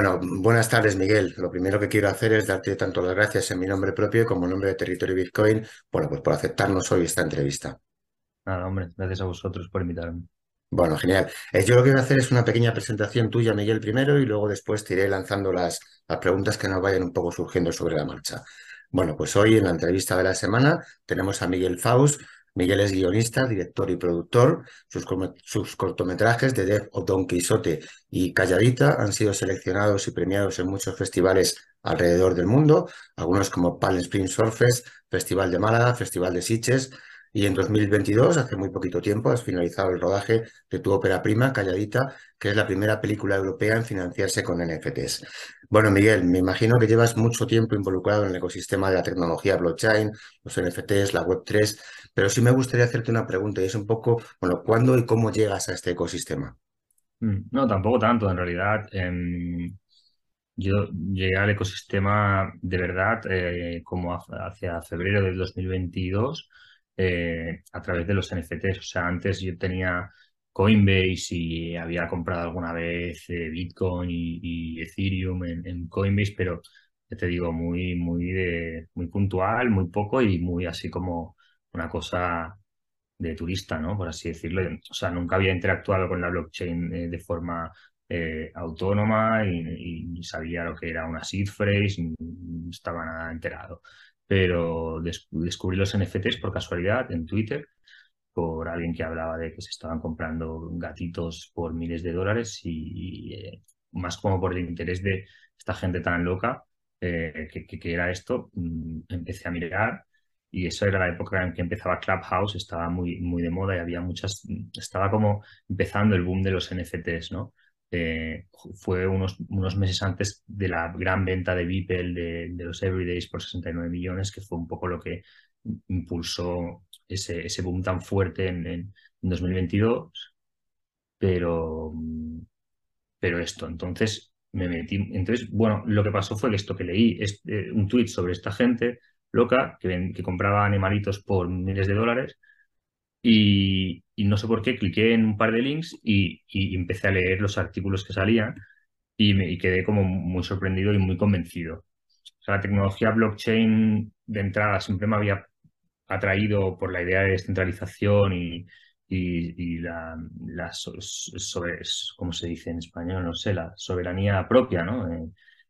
Bueno, buenas tardes, Miguel. Lo primero que quiero hacer es darte tanto las gracias en mi nombre propio como en nombre de Territorio Bitcoin, bueno, pues por aceptarnos hoy esta entrevista. Nada, hombre, gracias a vosotros por invitarme. Bueno, genial. Eh, yo lo que voy a hacer es una pequeña presentación tuya, Miguel, primero, y luego después te iré lanzando las, las preguntas que nos vayan un poco surgiendo sobre la marcha. Bueno, pues hoy en la entrevista de la semana tenemos a Miguel Faust, Miguel es guionista, director y productor. Sus, cortometrajes de Dev Don Quixote y Calladita han sido seleccionados y premiados en muchos festivales alrededor del mundo, algunos como Palm Springs Surfest, Festival de Málaga, Festival de Sitges, y en 2022, hace muy poquito tiempo, has finalizado el rodaje de tu ópera prima, Calladita, que es la primera película europea en financiarse con NFTs. Bueno, Miguel, me imagino que llevas mucho tiempo involucrado en el ecosistema de la tecnología blockchain, los NFTs, la Web3, pero sí me gustaría hacerte una pregunta y es un poco, bueno, ¿cuándo y cómo llegas a este ecosistema? Mm, no, tampoco tanto, en realidad. Em, yo llegué al ecosistema de verdad eh, como hacia febrero del 2022 eh, a través de los NFTs. O sea, antes yo tenía Coinbase y había comprado alguna vez eh, Bitcoin y, Ethereum en, Coinbase, pero te digo, muy, muy, puntual, muy poco y muy así como una cosa de turista, ¿no? Por así decirlo. O sea, nunca había interactuado con la blockchain eh, de forma autónoma y, sabía lo que era una seed phrase, no estaba nada enterado pero descubrí los NFTs por casualidad en Twitter, por alguien que hablaba de que se estaban comprando gatitos por miles de dólares y, eh, más como por el interés de esta gente tan loca eh, que, era esto, mm, empecé a mirar y eso era la época en que empezaba Clubhouse, estaba muy, muy de moda y había muchas, estaba como empezando el boom de los NFTs, ¿no? Eh, fue unos, unos, meses antes de la gran venta de Beeple de, los Everydays por 69 millones, que fue un poco lo que impulsó ese, ese boom tan fuerte en, en 2022. Pero, pero esto, entonces me metí. Entonces, bueno, lo que pasó fue que esto que leí, es eh, un tweet sobre esta gente loca que, que compraba animalitos por miles de dólares y, no sé por qué, cliqué en un par de links y, empecé a leer los artículos que salían y, me, quedé como muy sorprendido y muy convencido. O sea, la tecnología blockchain de entrada siempre me había atraído por la idea de descentralización y, y, la, sobre, ¿cómo se dice en español? No sé, la soberanía propia, ¿no? Eh,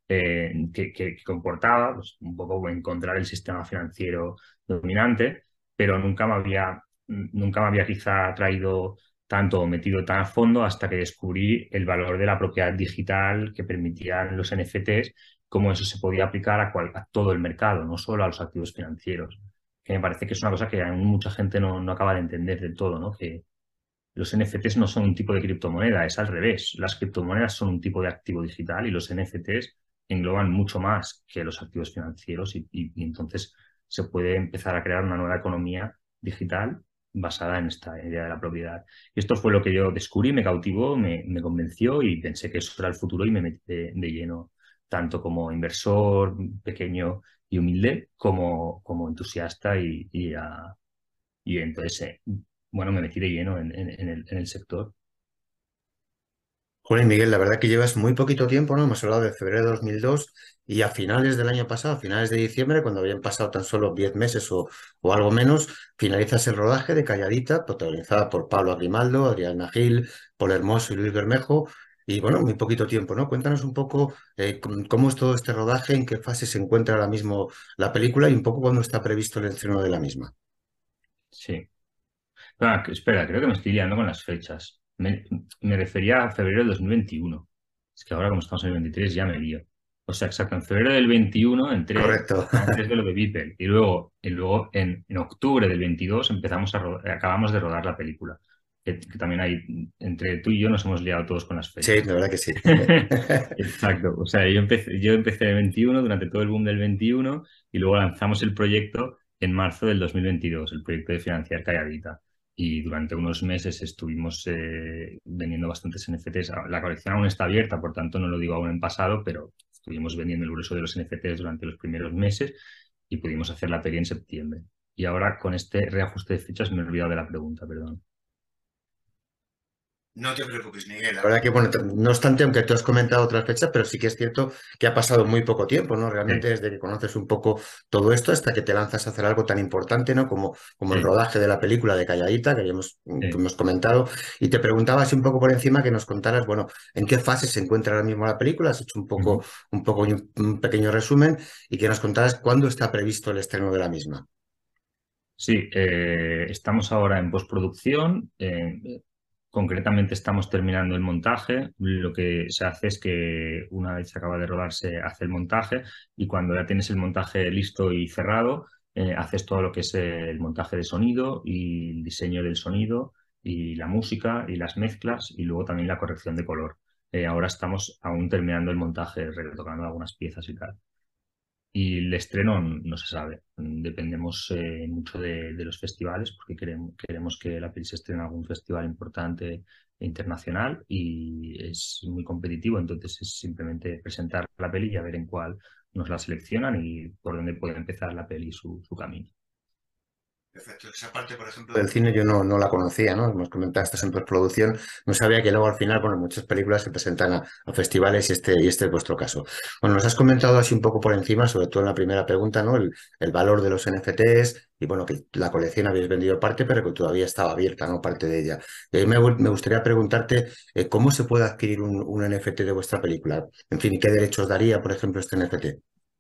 eh, que, comportaba pues, un poco encontrar el sistema financiero dominante, pero nunca me había nunca me había quizá traído tanto o metido tan a fondo hasta que descubrí el valor de la propiedad digital que permitían los NFTs, cómo eso se podía aplicar a, todo el mercado, no solo a los activos financieros. Que me parece que es una cosa que mucha gente no, no acaba de entender del todo, ¿no? Que los NFTs no son un tipo de criptomoneda, es al revés. Las criptomonedas son un tipo de activo digital y los NFTs engloban mucho más que los activos financieros y entonces se puede empezar a crear una nueva economía digital basada en esta idea de la propiedad. Y esto fue lo que yo descubrí, me cautivó, me, convenció y pensé que eso era el futuro y me metí de, lleno, tanto como inversor pequeño y humilde, como, como entusiasta y, y, entonces, eh, bueno, me metí de lleno en el sector. Juan Miguel, la verdad que llevas muy poquito tiempo, ¿no? Hemos hablado de febrero de 2002 y a finales del año pasado, a finales de diciembre, cuando habían pasado tan solo 10 meses o, algo menos, finalizas el rodaje de Calladita, protagonizada por Pablo Agrimaldo, Adriana Gil, Paul Hermoso y Luis Bermejo. Y bueno, muy poquito tiempo, ¿no? Cuéntanos un poco eh, cómo es todo este rodaje, en qué fase se encuentra ahora mismo la película y un poco cuándo está previsto el estreno de la misma. Sí. Ah, espera, creo que me estoy liando con las fechas. Me, refería a febrero del 2021. Es que ahora, como estamos en el 23, ya me lío. O sea, exacto, en febrero del 21 entré Correcto. antes de lo de Beeple. Y luego, y luego en, octubre del 22 empezamos a acabamos de rodar la película. Que, también hay, entre tú y yo nos hemos liado todos con las fechas. Sí, la verdad que sí. Exacto. O sea, yo empecé, yo empecé el 21, durante todo el boom del 21, y luego lanzamos el proyecto en marzo del 2022, el proyecto de financiar Calladita y durante unos meses estuvimos eh, vendiendo bastantes NFTs. La colección aún está abierta, por tanto no lo digo aún en pasado, pero estuvimos vendiendo el grueso de los NFTs durante los primeros meses y pudimos hacer la peli en septiembre. Y ahora con este reajuste de fechas me he olvidado de la pregunta, perdón. No te preocupes, Miguel. La verdad que, bueno, no obstante, aunque tú has comentado otras fechas, pero sí que es cierto que ha pasado muy poco tiempo, ¿no? Realmente desde que conoces un poco todo esto hasta que te lanzas a hacer algo tan importante, ¿no? Como, como el rodaje de la película de Calladita, que ya hemos, hemos, comentado. Y te preguntaba así un poco por encima que nos contaras, bueno, en qué fase se encuentra ahora mismo la película. Has hecho un poco, un poco un pequeño resumen y que nos contaras cuándo está previsto el estreno de la misma. Sí, eh, estamos ahora en postproducción. Eh, Concretamente estamos terminando el montaje. Lo que se hace es que una vez se acaba de rodar se hace el montaje y cuando ya tienes el montaje listo y cerrado, eh, haces todo lo que es el montaje de sonido y el diseño del sonido y la música y las mezclas y luego también la corrección de color. Eh, ahora estamos aún terminando el montaje, retocando algunas piezas y tal. Y el estreno no se sabe. Dependemos eh, mucho de, los festivales porque queremos, queremos que la peli se estrene en algún festival importante e internacional y es muy competitivo. Entonces es simplemente presentar la peli y a ver en cuál nos la seleccionan y por dónde puede empezar la peli su camino. Perfecto. Esa parte, por ejemplo, del cine yo no, no la conocía, ¿no? Hemos comentado estás en postproducción. No sabía que luego al final, bueno, muchas películas se presentan a, festivales y este, y este es vuestro caso. Bueno, nos has comentado así un poco por encima, sobre todo en la primera pregunta, ¿no? El, valor de los NFTs y bueno, que la colección habéis vendido parte, pero que todavía estaba abierta, ¿no? Parte de ella. Y ahí me, gustaría preguntarte eh, cómo se puede adquirir un, un, NFT de vuestra película. En fin, ¿qué derechos daría, por ejemplo, este NFT?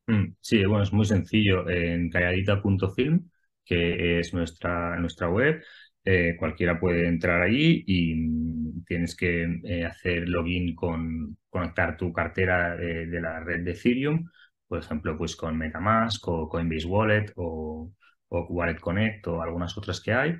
Mm, sí, bueno, es muy sencillo. En calladita.film que es nuestra, nuestra web. Eh, cualquiera puede entrar allí y mm, tienes que eh, hacer login con conectar tu cartera de la red de Ethereum, por ejemplo, pues con MetaMask o Coinbase Wallet o, o Wallet Connect o algunas otras que hay.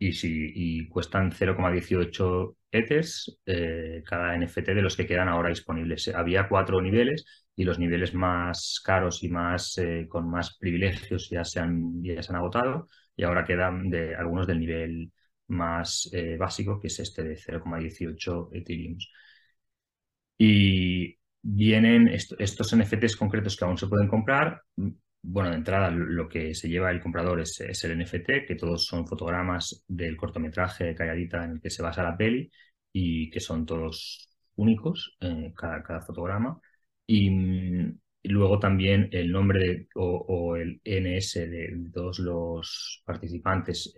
Y, si, y cuestan 0,18 Ethers eh, cada NFT de los que quedan ahora disponibles. Había cuatro niveles y los niveles más caros y más eh, con más privilegios ya se, han, ya se han agotado y ahora quedan de, algunos del nivel más eh, básico, que es este de 0,18 Ethereum. Y vienen estos NFTs concretos que aún se pueden comprar. Bueno, de entrada lo que se lleva el comprador es, el NFT, que todos son fotogramas del cortometraje de Calladita en el que se basa la peli y que son todos únicos, eh, cada, fotograma. Y, luego también el nombre o, el NS de todos los participantes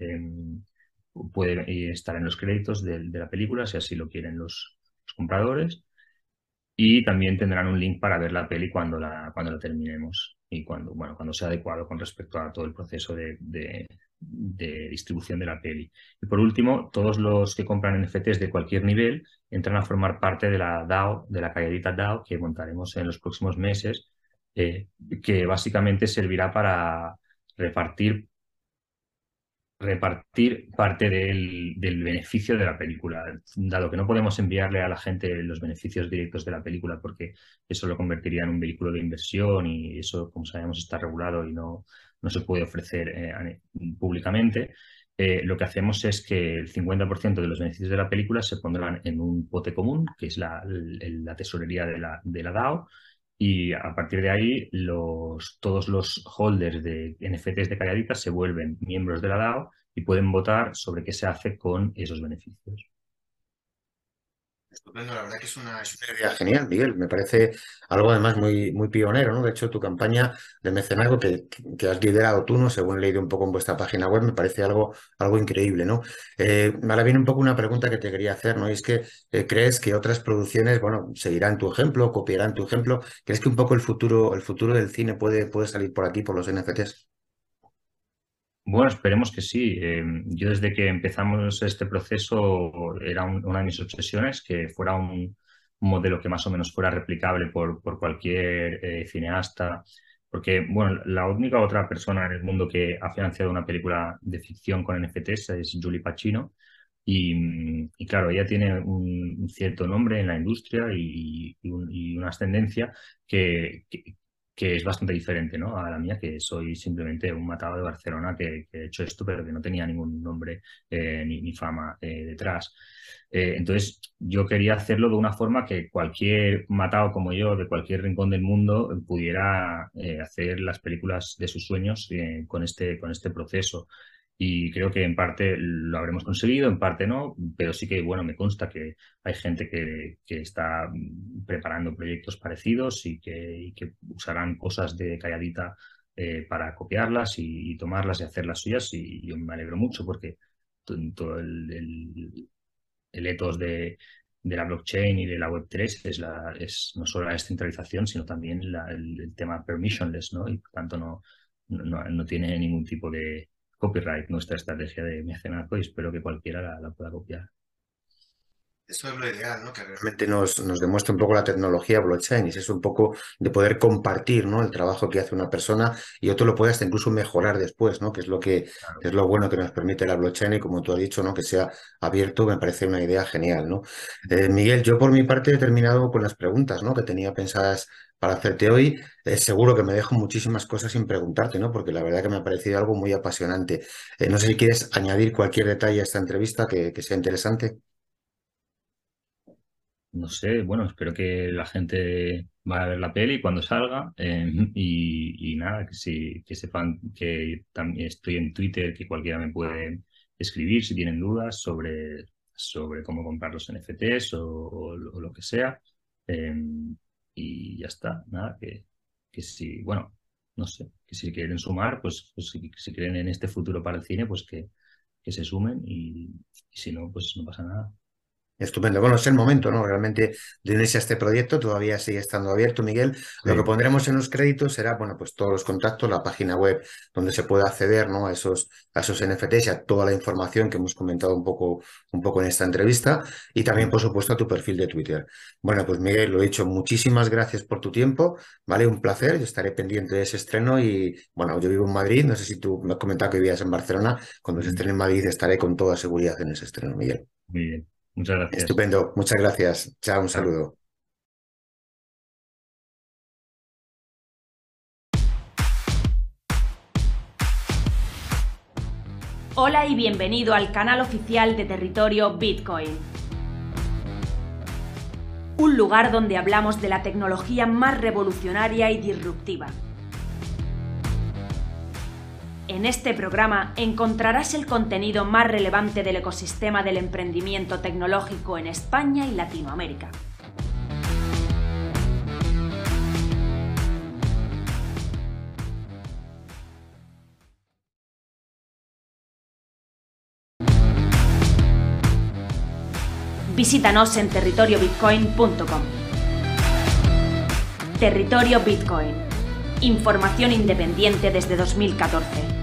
puede estar en los créditos de, la película, si así lo quieren los, compradores. Y también tendrán un link para ver la peli cuando la, cuando la terminemos y cuando, bueno, cuando sea adecuado con respecto a todo el proceso de, distribución de la peli. Y por último, todos los que compran NFTs de cualquier nivel entran a formar parte de la DAO, de la calladita DAO que montaremos en los próximos meses, eh, que básicamente servirá para repartir repartir parte del, del, beneficio de la película, dado que no podemos enviarle a la gente los beneficios directos de la película porque eso lo convertiría en un vehículo de inversión y eso, como sabemos, está regulado y no, no se puede ofrecer eh, públicamente. Eh, lo que hacemos es que el 50% de los beneficios de la película se pondrán en un pote común, que es la, tesorería de la, de la, DAO, y a partir de ahí los, todos los holders de NFTs de Calladitas se vuelven miembros de la DAO y pueden votar sobre qué se hace con esos beneficios. Estupendo, la verdad que es una, idea genial, Miguel. Me parece algo además muy, muy pionero, ¿no? De hecho, tu campaña de mecenazgo que, que, has liderado tú, ¿no? Según he leído un poco en vuestra página web, me parece algo, algo increíble, ¿no? Eh, ahora viene un poco una pregunta que te quería hacer, ¿no? Y es que eh, crees que otras producciones, bueno, seguirán tu ejemplo, copiarán tu ejemplo. ¿Crees que un poco el futuro, el futuro del cine puede, puede salir por aquí, por los NFTs? Bueno, esperemos que sí. Eh, yo desde que empezamos este proceso era una de mis obsesiones que fuera un, modelo que más o menos fuera replicable por, por cualquier eh, cineasta. Porque, bueno, la única otra persona en el mundo que ha financiado una película de ficción con NFTs es Julie Pacino. Y, claro, ella tiene un, cierto nombre en la industria y, una ascendencia que, que es bastante diferente ¿no? a la mía, que soy simplemente un matado de Barcelona que, he hecho esto, pero que no tenía ningún nombre eh, ni, fama eh, detrás. Eh, entonces, yo quería hacerlo de una forma que cualquier matado como yo, de cualquier rincón del mundo, pudiera hacer las películas de sus sueños con, este, con este proceso. Y creo que en parte lo habremos conseguido, en parte no, pero sí que, bueno, me consta que hay gente que, está preparando proyectos parecidos y que, usarán cosas de calladita eh, para copiarlas y, tomarlas y hacer las suyas y yo me alegro mucho porque todo el, el, ethos de, la blockchain y de la Web3 es, la, es no solo la descentralización, sino también el, tema permissionless, ¿no? Y por tanto no, no tiene ningún tipo de, copyright nuestra estrategia de mecenazgo y espero que cualquiera la, pueda copiar. Eso es lo ideal, ¿no? Que realmente nos, nos demuestre un poco la tecnología blockchain y es un poco de poder compartir, ¿no? El trabajo que hace una persona y otro lo puede hasta incluso mejorar después, ¿no? Que es lo que es lo bueno que nos permite la blockchain y como tú has dicho, ¿no? Que sea abierto, me parece una idea genial, ¿no? Eh, Miguel, yo por mi parte he terminado con las preguntas, ¿no? Que tenía pensadas para hacerte hoy. Eh, seguro que me dejo muchísimas cosas sin preguntarte, ¿no? Porque la verdad que me ha parecido algo muy apasionante. Eh, no sé si quieres añadir cualquier detalle a esta entrevista que, sea interesante. No sé, bueno, espero que la gente vaya a ver la peli cuando salga eh, y, nada, que, si, que sepan que también estoy en Twitter, que cualquiera me puede escribir si tienen dudas sobre, sobre cómo comprar los NFTs o, lo que sea y ya está, nada, que, que si, bueno, no sé, que si quieren sumar, pues, pues si, si, creen en este futuro para el cine, pues que, que se sumen y, y si no, pues no pasa nada. Estupendo. Bueno, es el momento, ¿no? Realmente de unirse a este proyecto. Todavía sigue estando abierto, Miguel. Lo que pondremos en los créditos será, bueno, pues todos los contactos, la página web donde se pueda acceder, ¿no? A esos, a esos NFTs y a toda la información que hemos comentado un poco, un poco en esta entrevista. Y también, por supuesto, a tu perfil de Twitter. Bueno, pues Miguel, lo he dicho, muchísimas gracias por tu tiempo. Vale, un placer. Yo estaré pendiente de ese estreno y, bueno, yo vivo en Madrid. No sé si tú me has comentado que vivías en Barcelona. Cuando se estrene en Madrid estaré con toda seguridad en ese estreno, Miguel. Muy bien. Muchas gracias. Estupendo, muchas gracias. Chao, un saludo. Hola y bienvenido al canal oficial de Territorio Bitcoin. Un lugar donde hablamos de la tecnología más revolucionaria y disruptiva en este programa encontrarás el contenido más relevante del ecosistema del emprendimiento tecnológico en España y Latinoamérica. Visítanos en territoriobitcoin.com. Territorio Bitcoin. Información independiente desde 2014.